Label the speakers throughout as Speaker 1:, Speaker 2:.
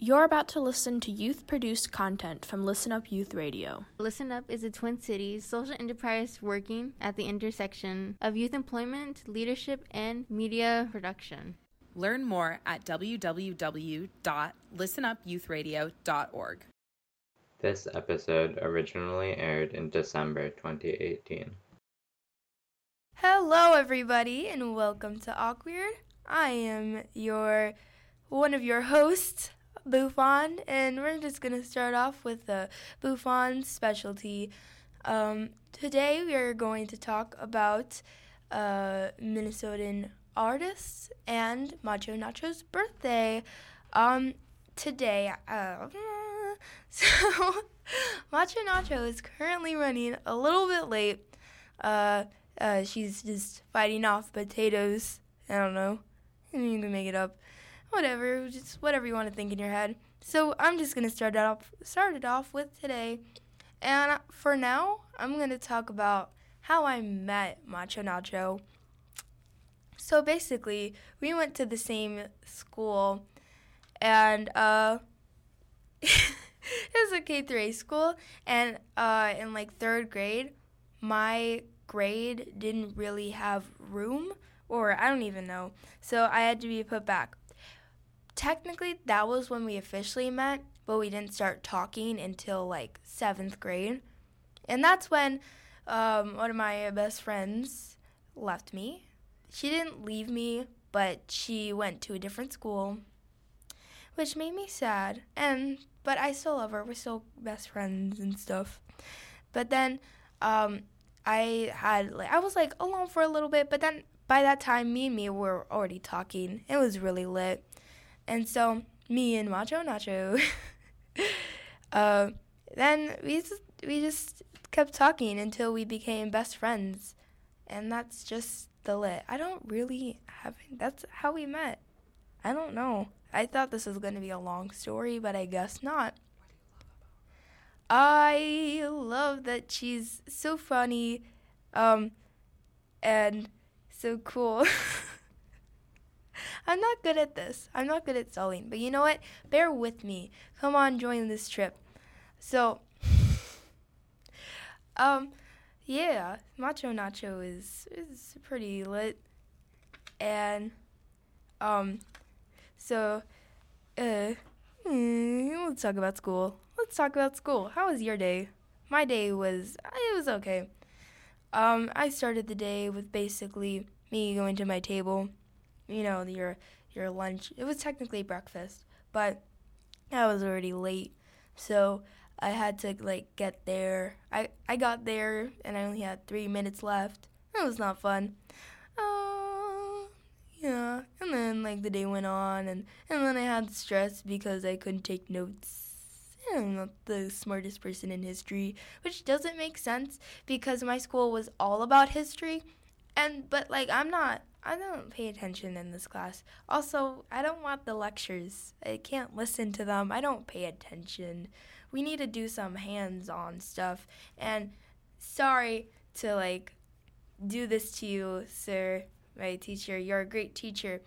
Speaker 1: You're about to listen to youth produced content from Listen Up Youth Radio.
Speaker 2: Listen Up is a Twin Cities social enterprise working at the intersection of youth employment, leadership, and media production.
Speaker 3: Learn more at www.listenupyouthradio.org.
Speaker 4: This episode originally aired in December 2018.
Speaker 5: Hello, everybody, and welcome to AwkWeird. I am your one of your hosts, Buffond, and we're just gonna start off with the Buffond specialty. Um, today, we are going to talk about uh, Minnesotan artists and Macho Nacho's birthday. Um, today, uh, so Macho Nacho is currently running a little bit late. Uh, uh, she's just fighting off potatoes. I don't know. You can make it up. Whatever, just whatever you want to think in your head. So I'm just gonna start it off. Start it off with today, and for now, I'm gonna talk about how I met Macho Nacho. So basically, we went to the same school, and uh, it was a K through A school, and uh, in like third grade, my grade didn't really have room, or I don't even know. So I had to be put back. Technically, that was when we officially met, but we didn't start talking until like seventh grade. And that's when um, one of my best friends left me. She didn't leave me, but she went to a different school, which made me sad. And but I still love her. We're still best friends and stuff. But then um, I had like I was like alone for a little bit, but then by that time me and me were already talking. It was really lit. And so me and Macho Nacho uh, then we just we just kept talking until we became best friends. And that's just the lit. I don't really have that's how we met. I don't know. I thought this was to be a long story, but I guess not. I love that she's so funny um, and so cool. I'm not good at this. I'm not good at selling. But you know what? Bear with me. Come on, join this trip. So, um, yeah, Macho Nacho is is pretty lit, and um, so, uh, hmm, let's talk about school. Let's talk about school. How was your day? My day was it was okay. Um, I started the day with basically me going to my table, you know, your your lunch. It was technically breakfast, but I was already late, so I had to like get there. I I got there and I only had three minutes left. It was not fun. Uh, yeah, and then like the day went on, and and then I had stress because I couldn't take notes. I'm not the smartest person in history, which doesn't make sense because my school was all about history, and but like I'm not. I don't pay attention in this class. Also, I don't want the lectures. I can't listen to them. I don't pay attention. We need to do some hands-on stuff. And sorry to like do this to you, sir, my teacher. You're a great teacher.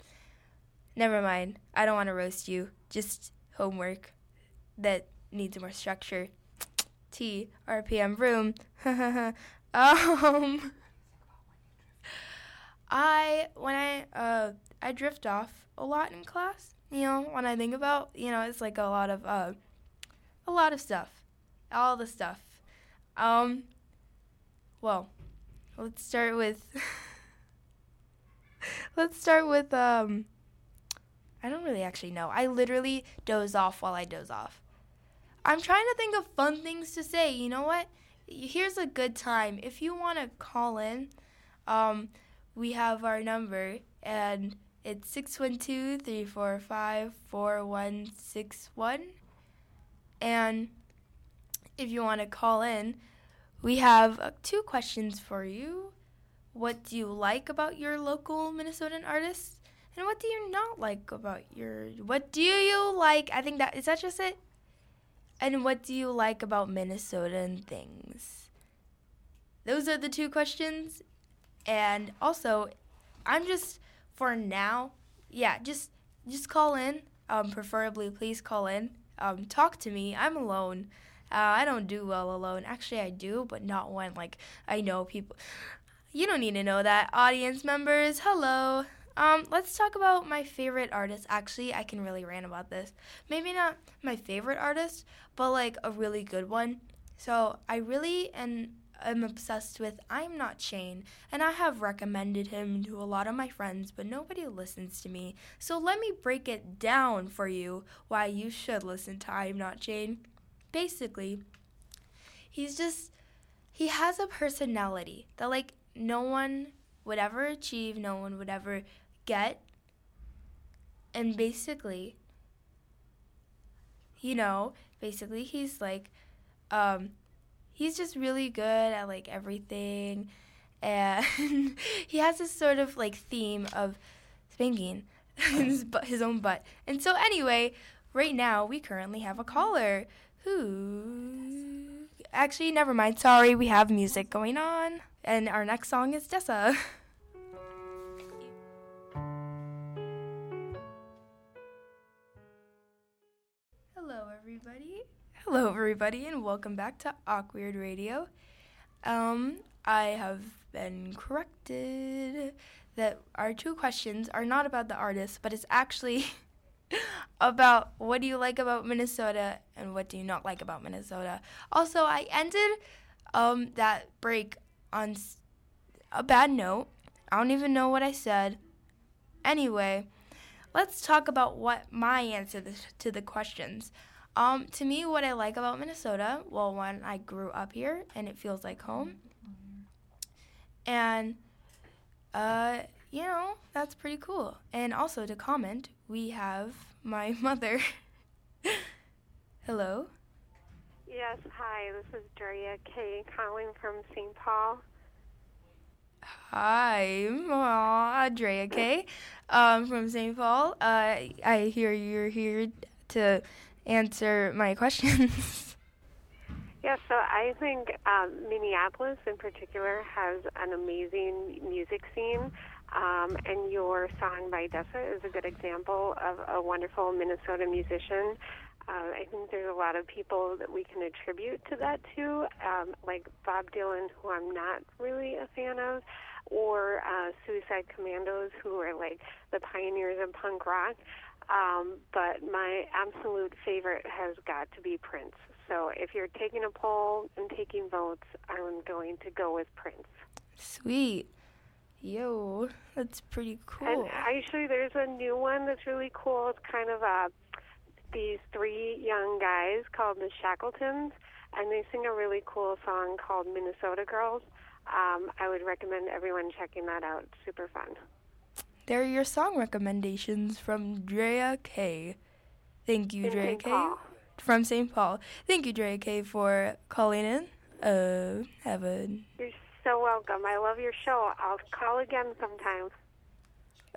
Speaker 5: Never mind. I don't want to roast you. Just homework that needs more structure. T RPM room. um I when I uh I drift off a lot in class. You know, when I think about, you know, it's like a lot of uh a lot of stuff. All the stuff. Um well, let's start with let's start with um I don't really actually know. I literally doze off while I doze off. I'm trying to think of fun things to say. You know what? Here's a good time. If you want to call in, um, we have our number, and it's 612 345 4161. And if you want to call in, we have uh, two questions for you. What do you like about your local Minnesotan artists? And what do you not like about your what do you like? I think that is that just it? And what do you like about Minnesotan things? Those are the two questions. And also, I'm just for now, yeah, just just call in. um, preferably please call in. Um, talk to me. I'm alone. Uh, I don't do well alone. Actually, I do, but not when like I know people. You don't need to know that, audience members. Hello. Um, let's talk about my favorite artist. Actually, I can really rant about this. Maybe not my favorite artist, but like a really good one. So I really am, am obsessed with I'm Not Shane, and I have recommended him to a lot of my friends, but nobody listens to me. So let me break it down for you why you should listen to I'm Not Shane. Basically, he's just he has a personality that like no one would ever achieve, no one would ever get. And basically, you know, basically he's like um he's just really good at like everything and he has this sort of like theme of spanking his, bu- his own butt. And so anyway, right now we currently have a caller who actually never mind. Sorry, we have music going on. And our next song is Dessa. Hello, everybody, and welcome back to AwkWeird Radio. Um, I have been corrected that our two questions are not about the artist, but it's actually about what do you like about Minnesota and what do you not like about Minnesota. Also, I ended um, that break on a bad note. I don't even know what I said. Anyway, let's talk about what my answer to the questions. Um, to me, what I like about Minnesota, well, one, I grew up here and it feels like home. And, uh, you know, that's pretty cool. And also to comment, we have my mother. Hello.
Speaker 6: Yes, hi, this is Daria K. calling from St. Paul.
Speaker 5: Hi, Aw, Andrea K. Um, from St. Paul. Uh, I hear you're here to answer my questions.
Speaker 6: Yes, so I think um, Minneapolis in particular has an amazing music scene. Um, and your song by Dessa is a good example of a wonderful Minnesota musician. Uh, I think there's a lot of people that we can attribute to that to, um, like Bob Dylan, who I'm not really a fan of, or uh, Suicide Commandos, who are like the pioneers of punk rock. Um, but my absolute favorite has got to be Prince. So if you're taking a poll and taking votes, I'm going to go with Prince.
Speaker 5: Sweet. Yo, that's pretty cool.
Speaker 6: And actually, there's a new one that's really cool. It's kind of uh, these three young guys called the Shackletons, and they sing a really cool song called Minnesota Girls. Um, I would recommend everyone checking that out. It's super fun.
Speaker 5: There are your song recommendations from Drea K. Thank you,
Speaker 6: In
Speaker 5: Drea
Speaker 6: St.
Speaker 5: K.
Speaker 6: Paul.
Speaker 5: From St. Paul. Thank you, Drea K, for calling in. Uh, have a
Speaker 6: You're so welcome. I love your show. I'll call again sometime.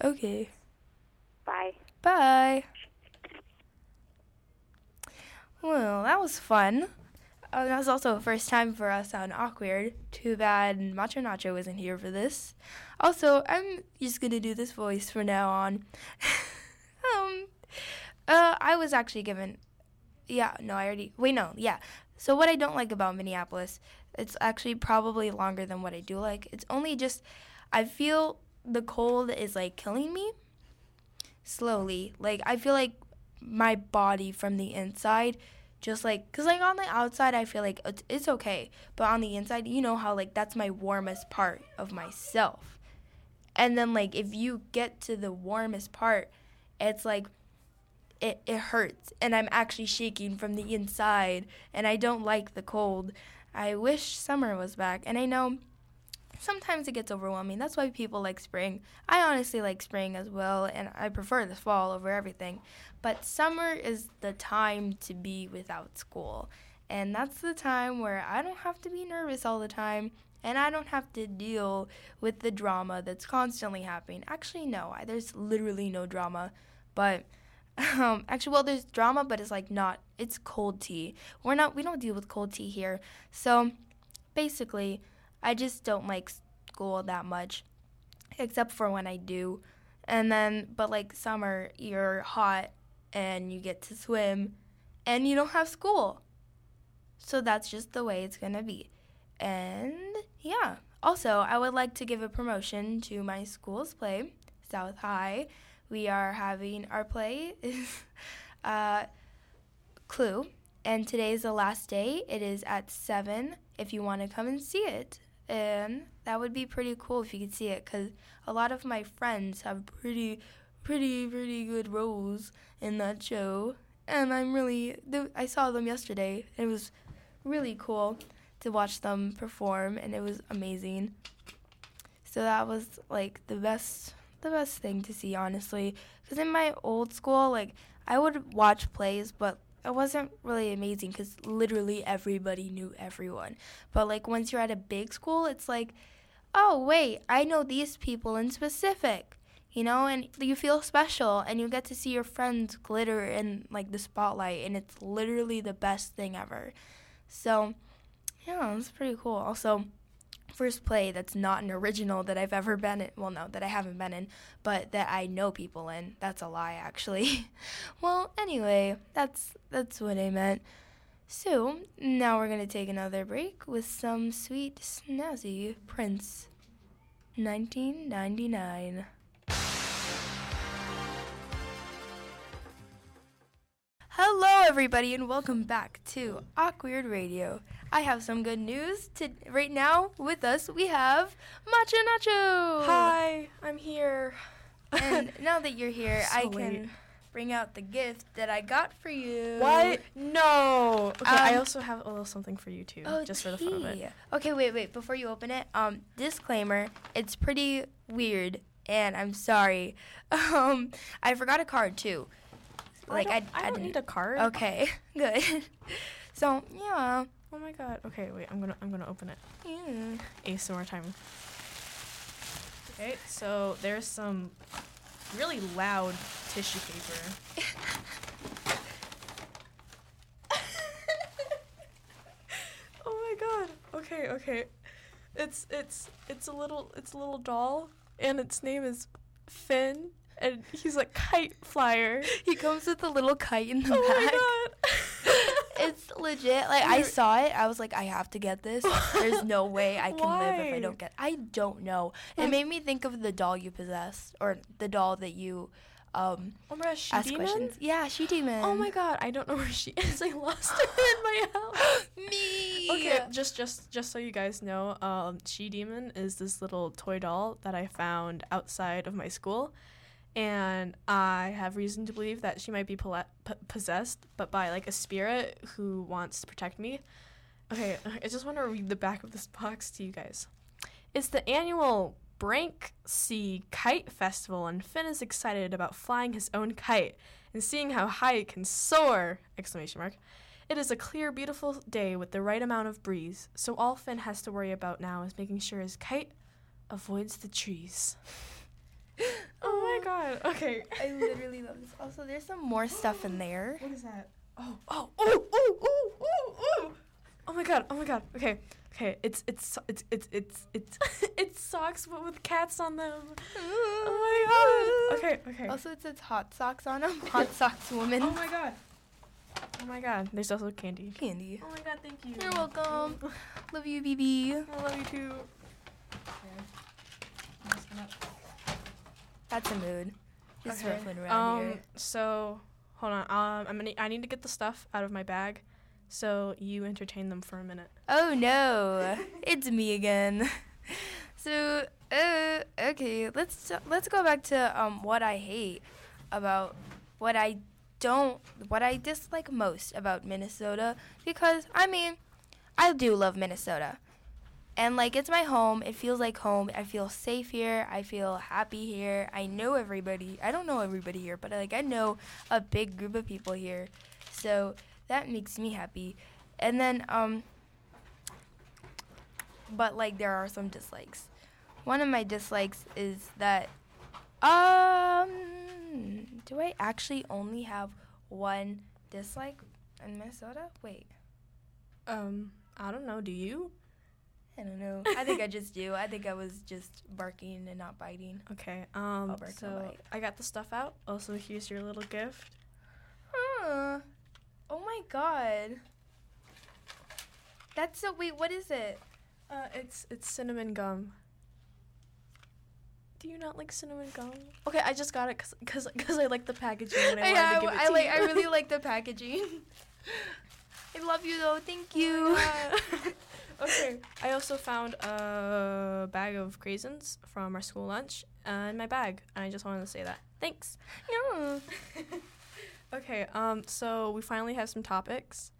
Speaker 5: okay.
Speaker 6: Bye.
Speaker 5: Bye. Well, that was fun. Uh, that was also a first time for us on AwkWeird. Too bad Macho Nacho isn't here for this. Also, I'm just gonna do this voice from now on. um, uh, I was actually given. Yeah, no, I already. Wait, no, yeah. So what I don't like about Minneapolis, it's actually probably longer than what I do like. It's only just, I feel the cold is like killing me slowly. Like I feel like my body from the inside just like cuz like on the outside I feel like it's, it's okay, but on the inside you know how like that's my warmest part of myself. And then like if you get to the warmest part, it's like it, it hurts and I'm actually shaking from the inside and I don't like the cold. I wish summer was back. And I know sometimes it gets overwhelming. That's why people like spring. I honestly like spring as well, and I prefer the fall over everything. But summer is the time to be without school. And that's the time where I don't have to be nervous all the time, and I don't have to deal with the drama that's constantly happening. Actually, no, I, there's literally no drama. But um, actually, well, there's drama, but it's like not. It's cold tea. We're not. We don't deal with cold tea here. So, basically, I just don't like school that much, except for when I do. And then, but like summer, you're hot and you get to swim and you don't have school. So that's just the way it's to be. And yeah. Also, I would like to give a promotion to my school's play, South High. We are having our play is uh, Clue, and today is the last day. It is at 7 if you want to come and see it. And that would be pretty cool if you could see it because a lot of my friends have pretty, pretty, pretty good roles in that show. And I'm really, I saw them yesterday. It was really cool to watch them perform, and it was amazing. So that was like the best, the best thing to see, honestly. Because in my old school, like I would watch plays, but it wasn't really amazing because literally everybody knew everyone. But like once you're at a big school, it's like, oh wait, I know these people in specific, you know, and you feel special and you get to see your friends glitter in like the spotlight, and it's literally the best thing ever. So yeah, that's pretty cool. Also, first play that's not an original that I've ever been in. Well, no, that I haven't been in, but that I know people in. That's a lie, actually. well, anyway, that's that's what I meant. So now we're gonna take another break with some sweet, snazzy Prince, 1999. Hello, everybody, and welcome back to AwkWeird Radio. I have some good news. To, right now, with us, we have Macho Nacho.
Speaker 7: Hi, I'm here.
Speaker 5: And now that you're here,
Speaker 7: So
Speaker 5: I can
Speaker 7: late.
Speaker 5: bring out the gift that I got for you.
Speaker 7: What? No. Okay, I
Speaker 5: Um,
Speaker 7: also have a little something for you too,
Speaker 5: Oh,
Speaker 7: just for the fun of it.
Speaker 5: Okay, wait, wait. Before you open it, um, disclaimer: it's pretty weird, and I'm sorry. Um, I forgot a card too. Like
Speaker 7: I don't, I,
Speaker 5: I
Speaker 7: don't need a card.
Speaker 5: Okay, good. so yeah,
Speaker 7: Oh my god. Okay, wait. I'm gonna I'm gonna open it.
Speaker 5: yeah.
Speaker 7: ASMR time. Okay, so there's some really loud tissue paper. oh my god. Okay, okay. It's it's it's a little it's a little doll and its name is Finn and he's like kite flyer.
Speaker 5: He comes with a little kite in the
Speaker 7: Oh
Speaker 5: back.
Speaker 7: my god.
Speaker 5: It's legit. Like I saw it, I was like, I have to get this. There's no way I can live if I don't get. I don't know. It made me think of the doll you possessed, or the doll that you um
Speaker 7: Oh my gosh, she
Speaker 5: ask
Speaker 7: demon?
Speaker 5: questions. Yeah, she demon.
Speaker 7: Oh my god, I don't know where she is. I lost her in my house.
Speaker 5: Me.
Speaker 7: Okay, just just just so you guys know, um, She Demon is this little toy doll that I found outside of my school, and I have reason to believe that she might be pole- p- possessed, but by like a spirit who wants to protect me. Okay, I just want to read the back of this box to you guys. It's the annual Brank Sea Kite Festival, and Finn is excited about flying his own kite and seeing how high it can soar! Exclamation mark. It is a clear, beautiful day with the right amount of breeze, so all Finn has to worry about now is making sure his kite avoids the trees. oh my god. Okay.
Speaker 5: I literally love this. Also, there's some more stuff in there.
Speaker 7: What is that? Oh, oh, oh, oh, oh, oh, oh. Oh my god. Oh my god. Okay. Okay. It's it's it's it's it's it's it's socks but with cats on them. Oh my god. Okay. Okay.
Speaker 5: Also, it says hot socks on them. Hot socks woman.
Speaker 7: Oh my god. Oh my god. There's also candy.
Speaker 5: Candy.
Speaker 7: Oh my god. Thank you.
Speaker 5: You're welcome. Love you, BB.
Speaker 7: I love you too.
Speaker 5: That's a mood. Just
Speaker 7: Okay.
Speaker 5: around
Speaker 7: Um.
Speaker 5: here.
Speaker 7: So, hold on. Um. I'm gonna. I need to get the stuff out of my bag. So you entertain them for a minute.
Speaker 5: Oh no, it's me again. So, uh, okay, let's let's go back to um what I hate about what I don't what I dislike most about Minnesota because I mean, I do love Minnesota. And like it's my home, it feels like home. I feel safe here. I feel happy here. I know everybody. I don't know everybody here, but like I know a big group of people here. So, that makes me happy. And then um but like there are some dislikes. One of my dislikes is that um do I actually only have one dislike in Minnesota? Wait,
Speaker 7: Um. I don't know. Do you?
Speaker 5: I don't know. I think I just do. I think I was just barking and not biting.
Speaker 7: Okay. Um.
Speaker 5: My
Speaker 7: so. I got the stuff out. Also, here's your little gift.
Speaker 5: Uh, oh my god. That's so wait, what is it?
Speaker 7: Uh, it's it's cinnamon gum. Do you not like cinnamon gum? Okay, I just got it cause cause, cause I like the packaging and I
Speaker 5: yeah,
Speaker 7: to give it
Speaker 5: I,
Speaker 7: to
Speaker 5: like
Speaker 7: you.
Speaker 5: I really like the packaging. I love you though. Thank
Speaker 7: Oh
Speaker 5: you.
Speaker 7: God. Okay, I also found a bag of craisins from our school lunch in my bag, and I just wanted to say that. Thanks.
Speaker 5: Yeah.
Speaker 7: Okay, um, so we finally have some topics,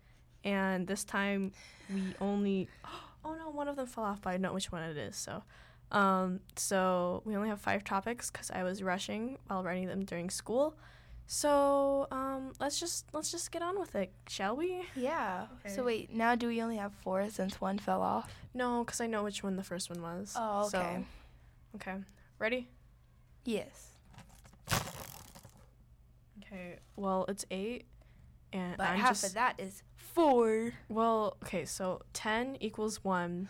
Speaker 7: and this time we only. Oh no, one of them fell off, but I know which one it is. So, um, so we only have five topics because I was rushing while writing them during school. So, um, let's just let's just get on with it, shall we?
Speaker 5: Yeah.
Speaker 7: Okay.
Speaker 5: So wait, now do we only have four since one fell off?
Speaker 7: No, because I know which one the first one was.
Speaker 5: Oh,
Speaker 7: So-
Speaker 5: okay.
Speaker 7: okay. Ready?
Speaker 5: Yes.
Speaker 7: Okay. Well, it's eight, and
Speaker 5: But
Speaker 7: I'm
Speaker 5: half
Speaker 7: just
Speaker 5: of that is four.
Speaker 7: well. Okay, so ten equals one,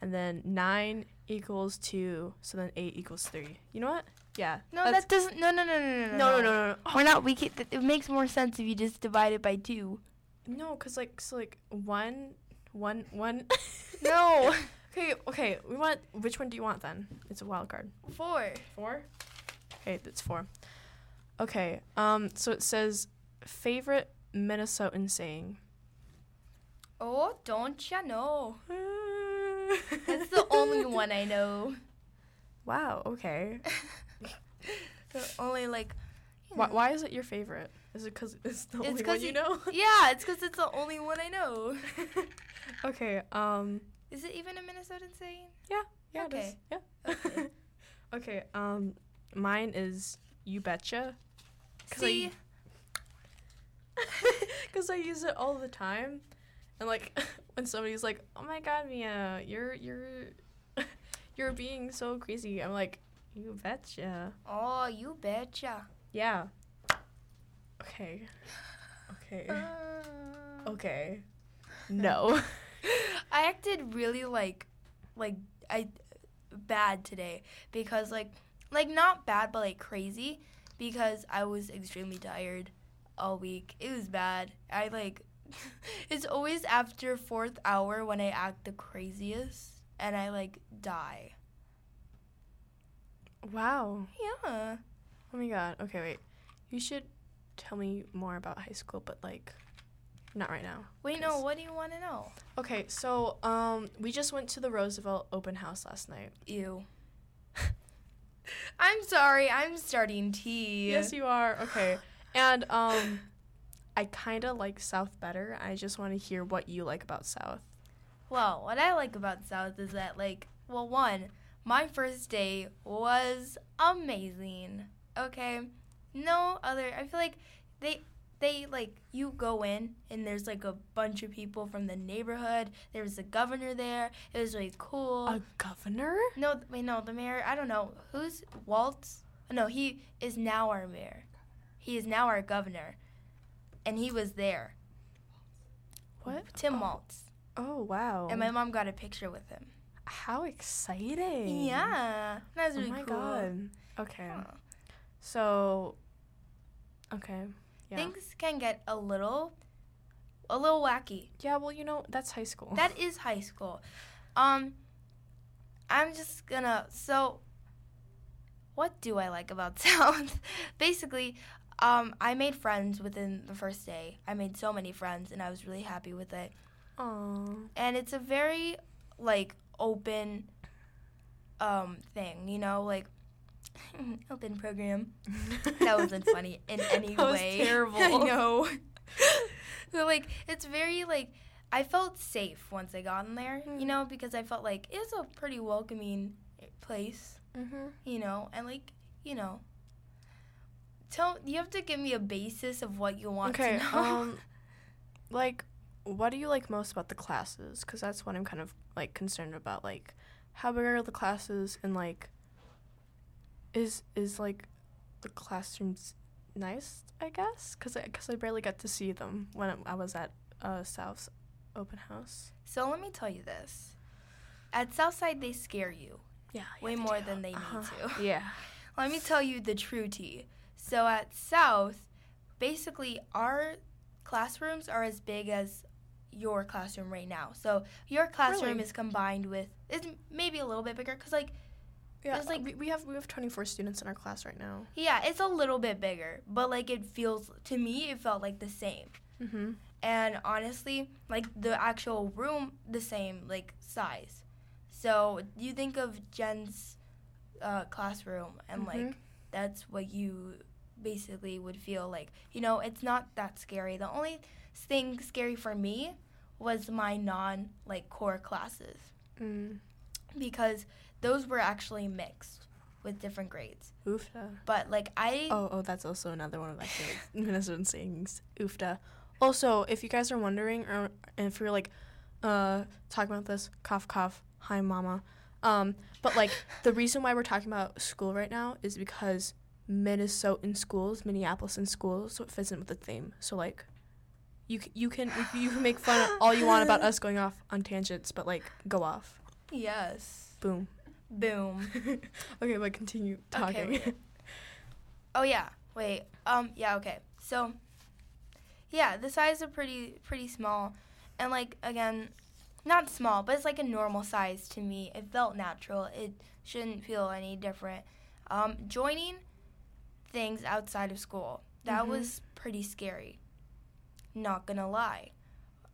Speaker 7: and then nine equals two. So then eight equals three. You know what? Yeah.
Speaker 5: No,
Speaker 7: that's-
Speaker 5: that doesn't. No, no, no, no, no,
Speaker 7: no, no, no, no, no.
Speaker 5: We're not. We can, It makes more sense if you just divide it by two.
Speaker 7: No, cause like so like one, one, one.
Speaker 5: No.
Speaker 7: okay, okay. We want which one do you want then? It's a wild card.
Speaker 5: Four.
Speaker 7: Four. Okay, that's four. Okay. Um. So it says favorite Minnesotan saying.
Speaker 5: Oh, don't ya know? That's the only one I know.
Speaker 7: Wow. Okay.
Speaker 5: The only like.
Speaker 7: Why, why is it your favorite? Is it because it's the
Speaker 5: It's
Speaker 7: only one you know?
Speaker 5: Yeah, it's because it's the only one I know.
Speaker 7: okay. Um.
Speaker 5: Is it even a Minnesotan saying?
Speaker 7: Yeah. Yeah. It is.
Speaker 5: Okay.
Speaker 7: Yeah.
Speaker 5: Okay.
Speaker 7: okay. Um. Mine is you betcha. 'Cause
Speaker 5: See,
Speaker 7: I, Because I use it all the time, and like when somebody's like, "Oh my God, Mia, you're you're you're being so crazy," I'm like, "You betcha."
Speaker 5: oh, you betcha.
Speaker 7: Yeah. Okay. Okay.
Speaker 5: Uh,
Speaker 7: Okay. No.
Speaker 5: I acted really like, like I, bad today because like, like not bad but like crazy because I was extremely tired all week. It was bad. I like, it's always after fourth hour when I act the craziest and I like die.
Speaker 7: Wow.
Speaker 5: Yeah.
Speaker 7: Oh my God. Okay, wait. You should tell me more about high school, but like, not right now.
Speaker 5: Wait, no, What do you want to know?
Speaker 7: Okay, so um, we just went to the Roosevelt open house last night.
Speaker 5: Ew. I'm sorry. I'm starting tea.
Speaker 7: Yes, you are. Okay. And um I kind of like South better. I just want to hear what you like about South.
Speaker 5: Well, what I like about South is that, like, well, one, my first day was amazing. Okay, no other. I feel like they, they like you go in and there's like a bunch of people from the neighborhood. There was a governor there. It was really cool.
Speaker 7: A governor?
Speaker 5: no, wait, no, the mayor. I don't know who's Walz. No, he is now our mayor. He is now our governor, and he was there.
Speaker 7: What?
Speaker 5: Tim
Speaker 7: oh.
Speaker 5: Walz.
Speaker 7: Oh, wow.
Speaker 5: And my mom got a picture with him.
Speaker 7: How exciting.
Speaker 5: Yeah, that was
Speaker 7: Oh my
Speaker 5: cool.
Speaker 7: god. Okay.
Speaker 5: Huh.
Speaker 7: So Okay. Yeah.
Speaker 5: Things can get a little, a little wacky.
Speaker 7: yeah, well, you know, that's high school.
Speaker 5: That is high school. Um, I'm just gonna. So, what do I like about South? Basically, um, I made friends within the first day. I made so many friends, and I was really happy with it.
Speaker 7: Aw.
Speaker 5: And it's a very like open um thing, you know, like open program. that wasn't funny in any
Speaker 7: That was
Speaker 5: way.
Speaker 7: terrible.
Speaker 5: I know. so like it's very like I felt safe once I got in there, you
Speaker 7: Mm.
Speaker 5: know, because I felt like it's a pretty welcoming place,
Speaker 7: Mhm.
Speaker 5: you know, and like you know. Tell you have to give me a basis of what you want
Speaker 7: Okay.
Speaker 5: to know.
Speaker 7: Um like what do you like most about the classes? Cuz that's what I'm kind of like concerned about like how big are the classes and like is is like the classrooms nice, I guess? Cuz I cuz I barely got to see them when I was at uh South's open house.
Speaker 5: so let me tell you this: at Southside, they scare you
Speaker 7: Yeah.
Speaker 5: way more than they need
Speaker 7: Uh-huh.
Speaker 5: to.
Speaker 7: Yeah.
Speaker 5: Let me tell you the true tea. So at South, basically our classrooms are as big as your classroom right now. So your classroom
Speaker 7: Really?
Speaker 5: is combined with it's maybe a little bit bigger because like
Speaker 7: Yeah,
Speaker 5: There's, like-
Speaker 7: we, we have we have 24 students in our class right now.
Speaker 5: yeah, it's a little bit bigger, but like it feels to me it felt like the same.
Speaker 7: Mm-hmm.
Speaker 5: and honestly like the actual room the same like size so you think of jen's uh, classroom and like
Speaker 7: Mhm.
Speaker 5: that's what you basically would feel like you know it's not that scary the only thing scary for me was my non like core classes
Speaker 7: Mm.
Speaker 5: because those were actually mixed with different grades
Speaker 7: Oofda.
Speaker 5: but like i
Speaker 7: Oh, oh, that's also another one of my favorite Minnesotan sayings. Oofda. Also, if you guys are wondering, or if you're like, uh, talking about this, cough, cough, hi, mama. Um, but like, the reason why we're talking about school right now is because Minnesotan schools, Minneapolis in schools, so it fits in with the theme. So like, you c- you can you can make fun all you want about us going off on tangents, but like, go off.
Speaker 5: yes
Speaker 7: Boom.
Speaker 5: boom
Speaker 7: okay, but continue talking.
Speaker 5: Okay, oh yeah. Wait. Um. Yeah. Okay. So. Yeah, the size are pretty pretty small, and like again, not small, but it's like a normal size to me. It felt natural. It shouldn't feel any different. Um, joining things outside of school that
Speaker 7: Mhm.
Speaker 5: was pretty scary. Not gonna lie.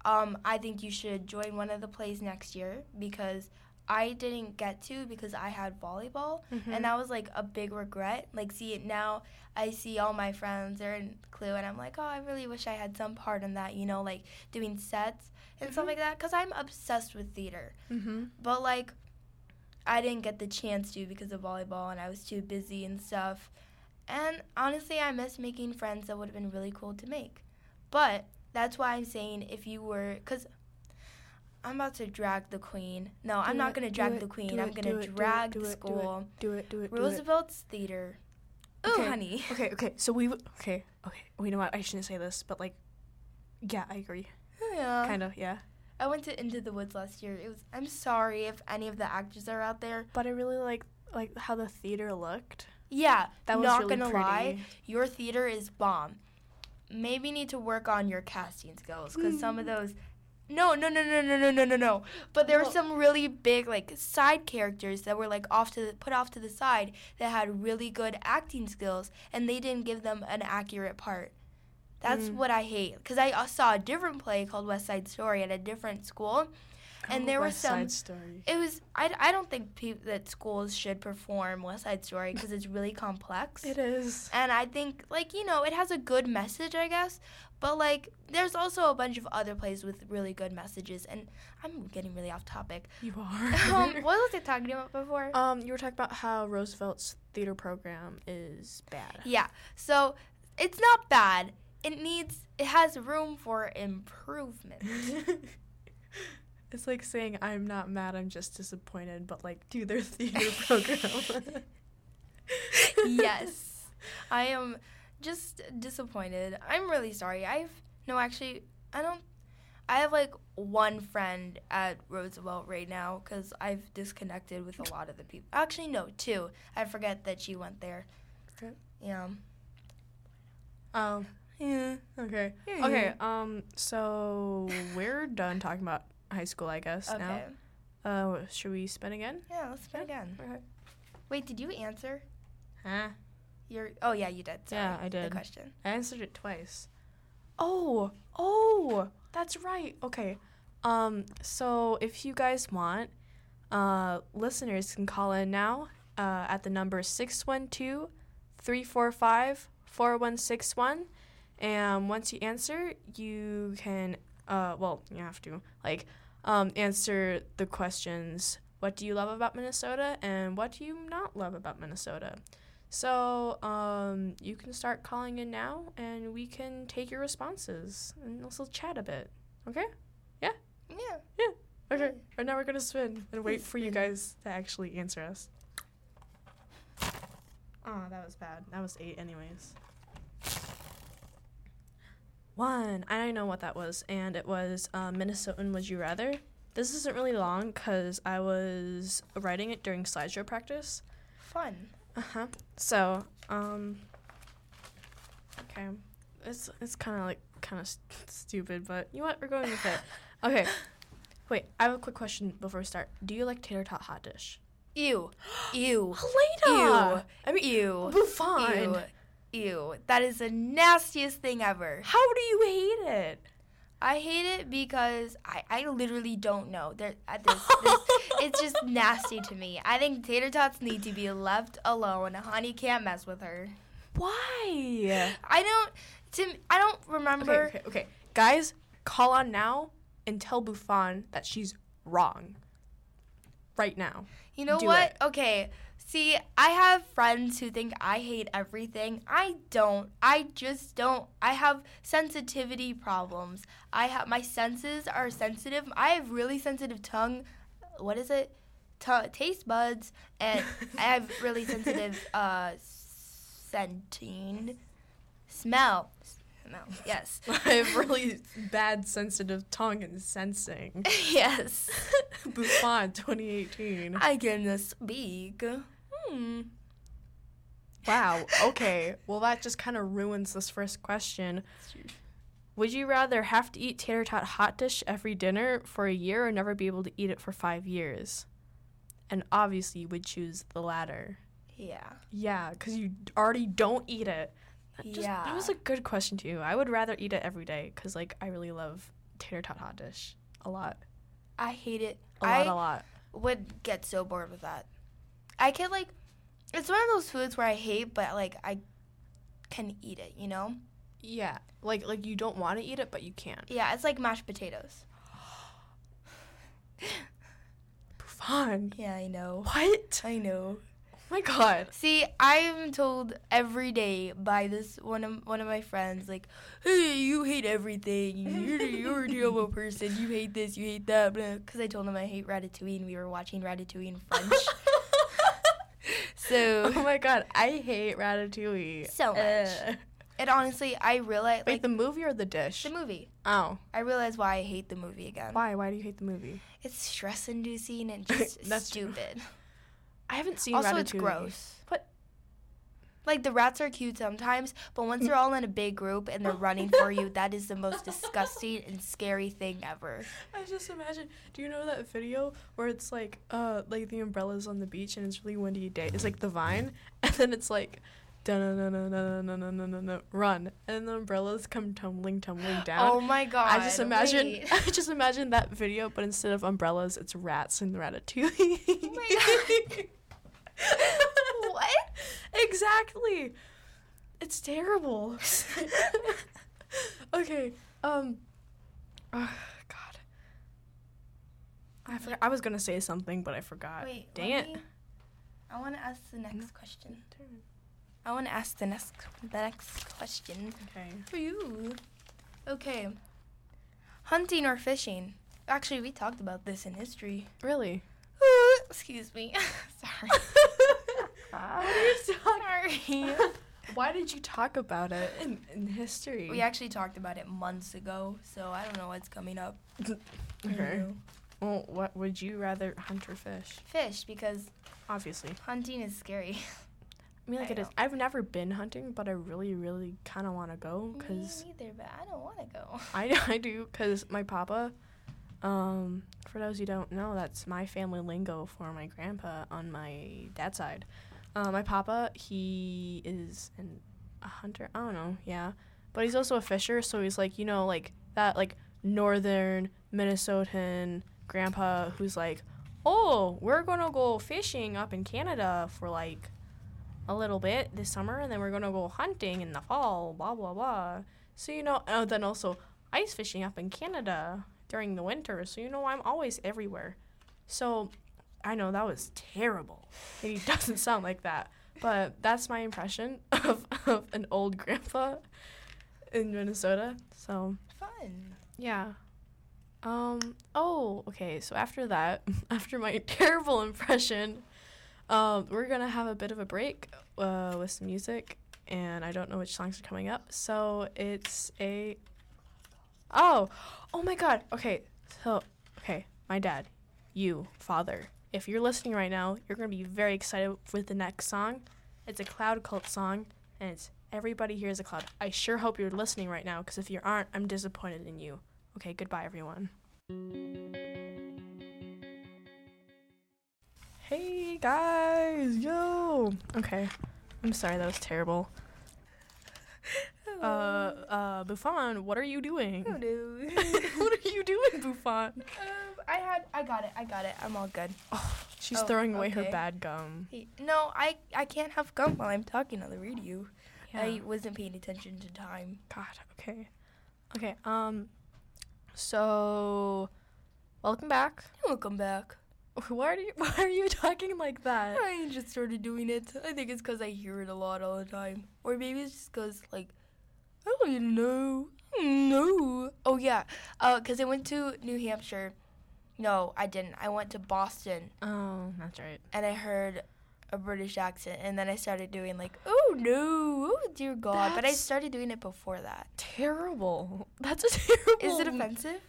Speaker 5: Um, I think you should join one of the plays next year because I didn't get to because I had volleyball
Speaker 7: Mhm.
Speaker 5: and that was like a big regret. Like, see it now, I see all my friends are in Clue, and I'm like, oh, I really wish I had some part in that, you know, like doing sets and stuff
Speaker 7: Mhm.
Speaker 5: like that, because I'm obsessed with theater.
Speaker 7: mm-hmm.
Speaker 5: But like, I didn't get the chance to because of volleyball, and I was too busy and stuff. And honestly, I miss making friends that would have been really cool to make. But that's why I'm saying if you were, because I'm about to drag the queen. No, I'm
Speaker 7: Do
Speaker 5: not gonna drag
Speaker 7: it,
Speaker 5: the queen.
Speaker 7: do
Speaker 5: I'm gonna
Speaker 7: do it, do it,
Speaker 5: drag
Speaker 7: do
Speaker 5: the
Speaker 7: it, do it.
Speaker 5: school.
Speaker 7: Do it, do it, do it.
Speaker 5: Roosevelt's theater. Oh,
Speaker 7: Okay.
Speaker 5: honey.
Speaker 7: Okay, okay. So we okay, okay. We know what I shouldn't say this, but like, yeah, I agree.
Speaker 5: Yeah.
Speaker 7: kind of, yeah.
Speaker 5: I went to Into the Woods last year. It was. I'm sorry if any of the actors are out there.
Speaker 7: But I really like like how the theater looked.
Speaker 5: Yeah,
Speaker 7: That was
Speaker 5: not
Speaker 7: really
Speaker 5: gonna
Speaker 7: pretty.
Speaker 5: lie, your theater is bomb. Maybe need to work on your casting skills because some of those. No, no, no, no, no, no, no, no, no. But there were some really big like side characters that were like off to the, put off to the side that had really good acting skills, and they didn't give them an accurate part. That's
Speaker 7: Mm.
Speaker 5: what I hate because I saw a different play called West Side Story at a different school, and there were some.
Speaker 7: Side Story.
Speaker 5: It was. I, I don't think peop that schools should perform West Side Story because it's really complex.
Speaker 7: It is.
Speaker 5: And I think, like, you know, it has a good message, I guess. But, like, there's also a bunch of other plays with really good messages. And I'm getting really off topic.
Speaker 7: You
Speaker 5: um,
Speaker 7: are.
Speaker 5: what was I talking about before?
Speaker 7: um, you were talking about how Roosevelt's theater program is bad.
Speaker 5: yeah. So it's not bad. It needs, it has room for improvement.
Speaker 7: it's like saying I'm not mad, I'm just disappointed, but like do their theater program.
Speaker 5: yes. I am just disappointed. I'm really sorry. I've, no, actually, I don't, I have like one friend at Roosevelt right now because I've disconnected with a lot of the people. Actually, no, two. I forget that she went there.
Speaker 7: Okay.
Speaker 5: Yeah.
Speaker 7: Um.
Speaker 5: Yeah.
Speaker 7: Okay.
Speaker 5: Yeah.
Speaker 7: Okay. Um. So we're done talking about high school, I guess.
Speaker 5: Okay.
Speaker 7: Now, uh, should we spin again?
Speaker 5: Yeah, let's spin again.
Speaker 7: Okay.
Speaker 5: Wait, did you answer?
Speaker 7: Huh?
Speaker 5: Your oh yeah, you did. Sorry,
Speaker 7: Yeah, I did.
Speaker 5: The question.
Speaker 7: I answered it twice. Oh, oh, that's right. Okay. Um, so if you guys want, uh, listeners can call in now uh, at the number 612 345 4161. And once you answer, you can, uh, well, you have to, like, um, answer the questions what do you love about Minnesota and what do you not love about Minnesota? So um, you can start calling in now, and we can take your responses and also chat a bit. Okay?
Speaker 5: Yeah. Yeah. Yeah.
Speaker 7: Okay. Right now we're gonna spin and wait for you guys to actually answer us. Oh, that was bad. That was eight, anyways. One. I don't know what that was, and it was uh, Minnesotan Would You Rather. This isn't really long because I was writing it during slideshow practice.
Speaker 5: Fun.
Speaker 7: Uh huh. So, um, okay. it's it's kind of like kind of st- stupid, but you know what? We're going with it. Okay. Wait, I have a quick question before we start. Do you like tater tot hot dish?
Speaker 5: Ew. Ew.
Speaker 7: Helena! I mean,
Speaker 5: Ew.
Speaker 7: Buffond.
Speaker 5: Ew. Ew. That is the nastiest thing ever.
Speaker 7: How do you hate it?
Speaker 5: I hate it because I, I literally don't know. There, uh, this, this, it's just nasty to me. I think tater tots need to be left alone. Honey can't mess with her.
Speaker 7: Why?
Speaker 5: I don't. Tim, I don't
Speaker 7: Okay,
Speaker 5: remember.
Speaker 7: okay, okay. Guys, call on now and tell Buffond that she's wrong. Right now.
Speaker 5: You know
Speaker 7: Do
Speaker 5: what?
Speaker 7: it.
Speaker 5: Okay. See, I have friends who think I hate everything. I don't. I just don't. I have sensitivity problems. I have my senses are sensitive. I have really sensitive tongue. What is it? T- taste buds, and I have really sensitive uh, scenting, smell. Smell. Yes.
Speaker 7: I have really bad sensitive tongue and sensing.
Speaker 5: yes.
Speaker 7: Buffond 2018.
Speaker 5: I can speak. Hmm.
Speaker 7: Wow. Okay. Well, that just kind of ruins this first question. Would you rather have to eat tater tot hot dish every dinner for a year or never be able to eat it for five years? And obviously, you would choose the latter.
Speaker 5: Yeah.
Speaker 7: Yeah, because you already don't eat it. Just-
Speaker 5: Yeah.
Speaker 7: That was a good question, too. I would rather eat it every day because, like, I really love tater tot hot dish a lot.
Speaker 5: I hate it.
Speaker 7: A lot, a lot.
Speaker 5: would get so bored with that. I could like, it's one of those foods where I hate, but like I can eat it. You know?
Speaker 7: Yeah. Like, like you don't want to eat it, but you can.
Speaker 5: Yeah, it's like mashed potatoes.
Speaker 7: Buffond.
Speaker 5: Yeah, I know.
Speaker 7: What?
Speaker 5: I know.
Speaker 7: Oh my god.
Speaker 5: See, I'm told every day by this one of one of my friends, like, "Hey, you hate everything. You're you're a terrible person. You hate this. You hate that." Because I told him I hate Ratatouille, and we were watching Ratatouille in French. so
Speaker 7: Oh my god, I hate Ratatouille.
Speaker 5: So much.
Speaker 7: Uh,
Speaker 5: And honestly, I realized
Speaker 7: wait,
Speaker 5: like
Speaker 7: the movie or the dish?
Speaker 5: the movie.
Speaker 7: oh,
Speaker 5: I realized why I hate the movie again.
Speaker 7: why? Why do you hate the movie?
Speaker 5: It's stress inducing and just stupid.
Speaker 7: I haven't seen
Speaker 5: Also, it's gross.
Speaker 7: But
Speaker 5: Like the rats are cute sometimes, but once they're all in a big group and they're running for you, that is the most disgusting and scary thing ever.
Speaker 7: I just imagine. Do you know that video where it's like, uh, like the umbrellas on the beach and it's really windy day? It's like the vine, and then it's like, no no no no no no no no no run, and the umbrellas come tumbling tumbling down.
Speaker 5: Oh my god!
Speaker 7: I just imagine,
Speaker 5: wait.
Speaker 7: I just imagine that video, but instead of umbrellas, it's rats and Ratatouille.
Speaker 5: Oh my God. What?
Speaker 7: Exactly. It's terrible. okay. Um. Oh, God. I forgot. I was gonna say something, but I forgot.
Speaker 5: Wait.
Speaker 7: Dang it.
Speaker 5: me- I want to ask the next question. I want to ask the next the next question
Speaker 7: Okay.
Speaker 5: for you. Okay. Hunting or fishing? Actually, we talked about this in history.
Speaker 7: Really?
Speaker 5: Excuse me. Sorry.
Speaker 7: what are you
Speaker 5: Sorry.
Speaker 7: Why did you talk about it in, in history?
Speaker 5: we actually talked about it months ago, so I don't know what's coming up.
Speaker 7: Okay. Mm-hmm. Well, what would you rather hunt or fish?
Speaker 5: Fish, because
Speaker 7: Obviously.
Speaker 5: hunting is scary.
Speaker 7: I mean, like
Speaker 5: I
Speaker 7: it is. I've never been hunting, but I really, really kind of want to go because
Speaker 5: Me neither, but I don't want to go.
Speaker 7: I, I do because my papa. Um, for those who don't know, that's my family lingo for my grandpa on my dad's side. Uh, my papa, he is an, a hunter. I don't know, yeah, but he's also a fisher. So he's like, you know, like that, like northern Minnesotan grandpa who's like, oh, we're gonna go fishing up in Canada for like a little bit this summer, and then we're gonna go hunting in the fall. Blah blah blah. So you know, uh, then also ice fishing up in Canada during the winter. So you know, I'm always everywhere. So I know that was terrible. And he doesn't sound like that, but that's my impression of, of an old grandpa in Minnesota. So
Speaker 5: Fun.
Speaker 7: yeah. Um. Oh. Okay. So after that, after my terrible impression, um, we're gonna have a bit of a break uh, with some music, and I don't know which songs are coming up. So it's a. Oh. Oh my God. Okay. So okay, my dad, you father, if you're listening right now, you're gonna be very excited with the next song. It's a Cloud Cult song, and it's Everybody here is a cloud. I sure hope you're listening right now, because if you aren't, I'm disappointed in you. Okay, goodbye, everyone. Hey guys, yo. Okay, I'm sorry that was terrible. Uh, uh, Buffond, what are you doing?
Speaker 5: Oh,
Speaker 7: what are you doing, Buffond?
Speaker 5: Um, I had, I got it, I got it. I'm all good.
Speaker 7: She's
Speaker 5: Oh,
Speaker 7: throwing away her bad gum.
Speaker 5: Hey, no, I, I can't have gum while I'm talking on the radio. I wasn't paying attention to time.
Speaker 7: God, okay. Okay, um so welcome back.
Speaker 5: Welcome back.
Speaker 7: Why are you why are you talking like that?
Speaker 5: I just started doing it. I think it's because I hear it a lot all the time. Or maybe it's just because, like, I don't know. No. Oh, yeah. Uh, Because I went to New Hampshire. No, I didn't. I went to Boston
Speaker 7: Oh, that's right.
Speaker 5: and I heard a British accent. And then I started doing, like, oh, no. Oh, dear God. but I started doing it before that.
Speaker 7: Terrible. That's a terrible.
Speaker 5: Is it offensive?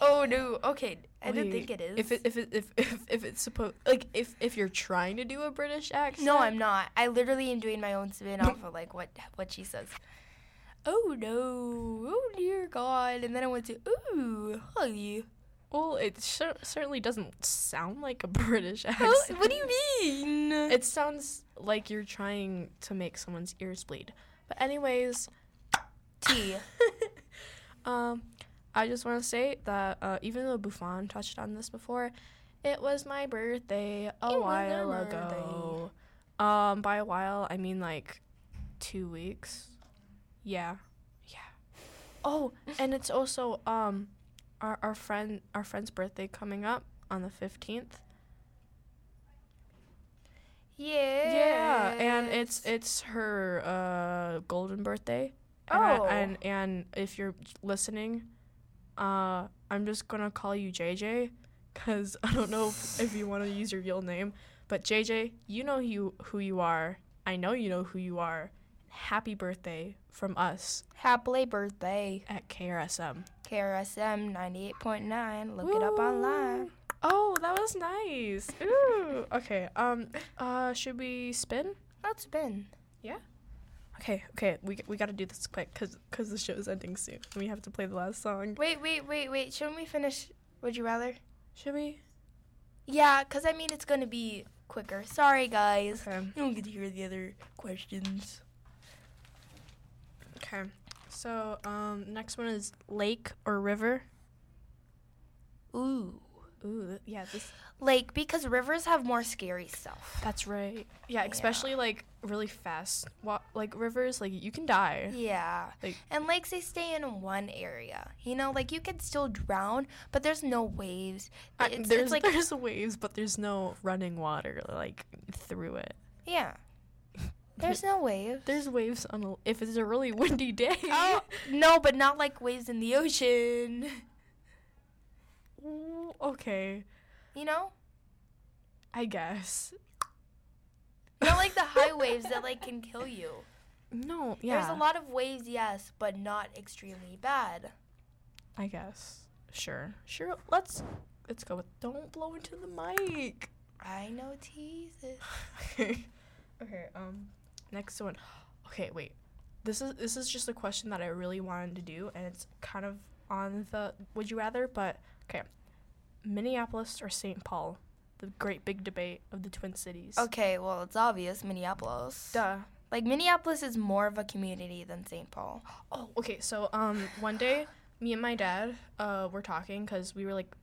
Speaker 5: Oh, no. Okay. I didn't think it is.
Speaker 7: If it if it if if, if it's supposed like if if you're trying to do a British accent.
Speaker 5: No, I'm not. I literally am doing my own spin off of like what what she says. Oh no! Oh dear God! And then I went to ooh, hi.
Speaker 7: Well, it cer- certainly doesn't sound like a British
Speaker 5: Oh,
Speaker 7: accent.
Speaker 5: what do you mean?
Speaker 7: It sounds like you're trying to make someone's ears bleed. But anyways,
Speaker 5: T.
Speaker 7: um, I just want to say that uh, even though Buffond touched on this before, it was my birthday a
Speaker 5: It
Speaker 7: while ago. Um, by a while, I mean like two weeks. Yeah, yeah. Oh, and it's also um, our our friend our friend's birthday coming up on the fifteenth.
Speaker 5: Yeah.
Speaker 7: Yeah, and it's it's her uh golden birthday. And I-
Speaker 5: Oh.
Speaker 7: and and if you're listening, uh I'm just to call you JJ cuz I don't know if, if you want to use your real name, but JJ, you know you who you are. I know you know who you are. Happy birthday from us
Speaker 5: happy birthday.
Speaker 7: at KRSM.
Speaker 5: KRSM ninety eight point nine. Look it up online.
Speaker 7: Oh, that was nice. Ooh. Okay. Um uh should we spin?
Speaker 5: Let's spin.
Speaker 7: Okay, okay, we we got to do this quick cuz cuz the show is ending soon. and We have to play the last song.
Speaker 5: Wait, wait, wait, wait. Shouldn't we finish? Would you rather?
Speaker 7: Should we?
Speaker 5: Yeah, cause I mean it's gonna be quicker. Sorry, guys.
Speaker 7: Okay.
Speaker 5: You don't get to hear the other questions.
Speaker 7: Okay. So, um next one is lake or river.
Speaker 5: Ooh.
Speaker 7: Ooh, yeah, this
Speaker 5: Like because rivers have more scary stuff.
Speaker 7: that's right. Yeah, especially like really fast. Wa- like rivers, like you can die.
Speaker 5: Yeah.
Speaker 7: Like-
Speaker 5: and lakes they stay in one area. You know, like you could still drown, but there's no waves. It's,
Speaker 7: there's
Speaker 5: it's like
Speaker 7: there's waves, but there's no running water like through it.
Speaker 5: yeah. There's no waves.
Speaker 7: There's waves on a, if it's a really windy day.
Speaker 5: Oh no, but not like waves in the ocean.
Speaker 7: Ooh, okay,
Speaker 5: You know,
Speaker 7: I guess.
Speaker 5: not like the high waves that like can kill you.
Speaker 7: No, yeah.
Speaker 5: There's a lot of waves, yes, but not extremely bad.
Speaker 7: I guess. Sure. Sure. Let's let's go with don't blow into the mic.
Speaker 5: I know teases.
Speaker 7: okay. Okay. Um next one. Okay, wait. This is this is just a question that I really wanted to do and it's kind of on the would you rather, but okay. Minneapolis or St. Paul? The great big debate of the Twin Cities.
Speaker 5: Okay, well it's obvious Minneapolis.
Speaker 7: Duh.
Speaker 5: Like Minneapolis is more of a community than St. Paul.
Speaker 7: Oh, okay. So, um, one day, me and my dad, uh, were talking because we were like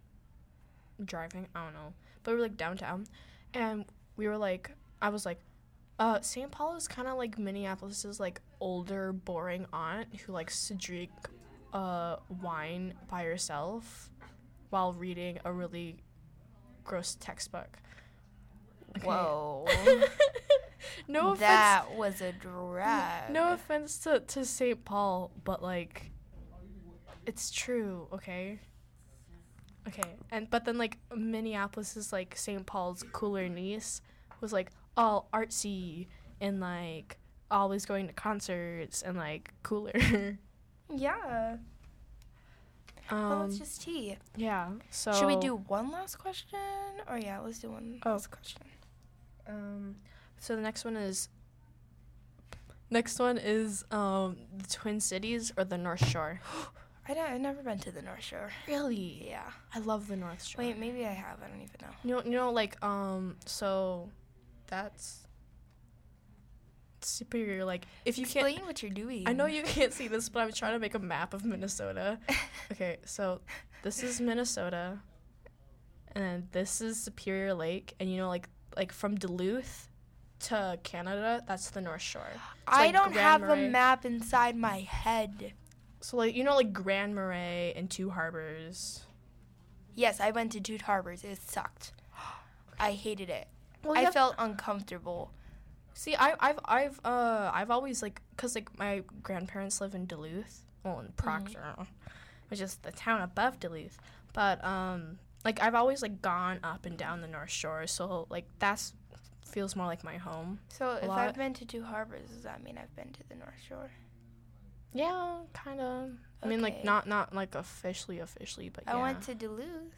Speaker 7: driving. I don't know, but we were like downtown, and we were like, I was like, uh, St. Paul is kind of like Minneapolis's like older, boring aunt who likes to drink, uh, wine by herself, while reading a really gross textbook. Okay.
Speaker 5: Whoa.
Speaker 7: no offense.
Speaker 5: that was a drag.
Speaker 7: No offense to, to St. Paul, but like it's true, okay? Okay. And but then like Minneapolis is like St. Paul's cooler niece was like all artsy and like always going to concerts and like cooler.
Speaker 5: Yeah. Well,
Speaker 7: um
Speaker 5: it's just tea.
Speaker 7: yeah. So
Speaker 5: Should we do one last question? Or yeah, let's do one
Speaker 7: Oh.
Speaker 5: last question.
Speaker 7: um so the next one is Next one is um the Twin Cities or the North Shore.
Speaker 5: I don't, I've never been to the North Shore.
Speaker 7: Really?
Speaker 5: Yeah.
Speaker 7: I love the North Shore.
Speaker 5: Wait, maybe I have. I don't even know.
Speaker 7: You know, you know, like um, so that's superior. Like if you can't,
Speaker 5: Explain what you're doing.
Speaker 7: I know you can't see this, but I'm trying to make a map of Minnesota. okay, so this is Minnesota, and then this is Superior Lake, and you know, like like from Duluth to Canada, that's the North Shore. So,
Speaker 5: I
Speaker 7: like,
Speaker 5: don't
Speaker 7: Grand
Speaker 5: have a map inside my head.
Speaker 7: So like you know, like Grand Marais and Two Harbors.
Speaker 5: Yes, I went to Two Harbors. It sucked. I hated it.
Speaker 7: Well,
Speaker 5: I felt uncomfortable.
Speaker 7: See, I, I've, I've, uh, I've always like, cause like my grandparents live in Duluth, well, in Proctor, which is the town above Duluth. But um, like I've always like gone up and down the North Shore, so like that's feels more like my home.
Speaker 5: So if
Speaker 7: lot.
Speaker 5: I've been to Two Harbors, does that mean I've been to the North Shore?
Speaker 7: Yeah, kind of. I mean, like not not like officially, officially, but yeah.
Speaker 5: I went to Duluth.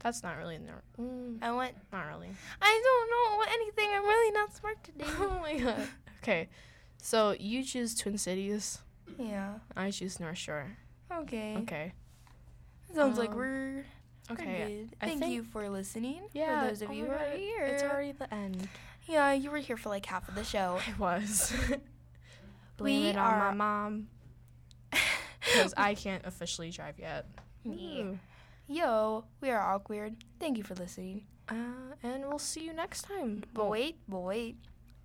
Speaker 7: That's not really North. Mm,
Speaker 5: I went.
Speaker 7: not really.
Speaker 5: I don't know anything. I'm really not smart today.
Speaker 7: oh my god. Okay, so you choose Twin Cities.
Speaker 5: yeah.
Speaker 7: I choose North Shore.
Speaker 5: Okay.
Speaker 7: Okay.
Speaker 5: Sounds like
Speaker 7: Um,
Speaker 5: we're
Speaker 7: Okay.
Speaker 5: we're. Thank you for listening.
Speaker 7: Yeah.
Speaker 5: For those of
Speaker 7: oh
Speaker 5: you who are here.
Speaker 7: It's already the end.
Speaker 5: Yeah, you were here for like half of the show.
Speaker 7: I was. Blame
Speaker 5: We
Speaker 7: it on my mom. Because I can't officially drive yet.
Speaker 5: Me. Yo, we are AwkWeird. Thank you for listening.
Speaker 7: Uh, and we'll see you next time.
Speaker 5: But wait, but wait.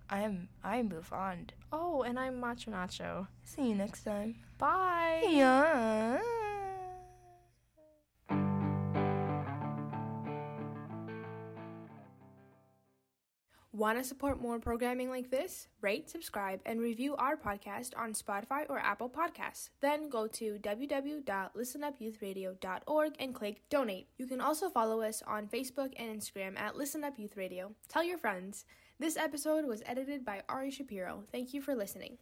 Speaker 5: I'm I'm Buffond.
Speaker 7: Oh, and I'm Macho Nacho.
Speaker 5: See you next time.
Speaker 7: Bye.
Speaker 5: Yeah.
Speaker 1: Want to support more programming like this? Rate, subscribe, and review our podcast on Spotify or Apple Podcasts. Then go to www.listenupyouthradio.org and click donate. You can also follow us on Facebook and Instagram at Listen Up Youth Radio. Tell your friends. This episode was edited by Ari Shapiro. Thank you for listening.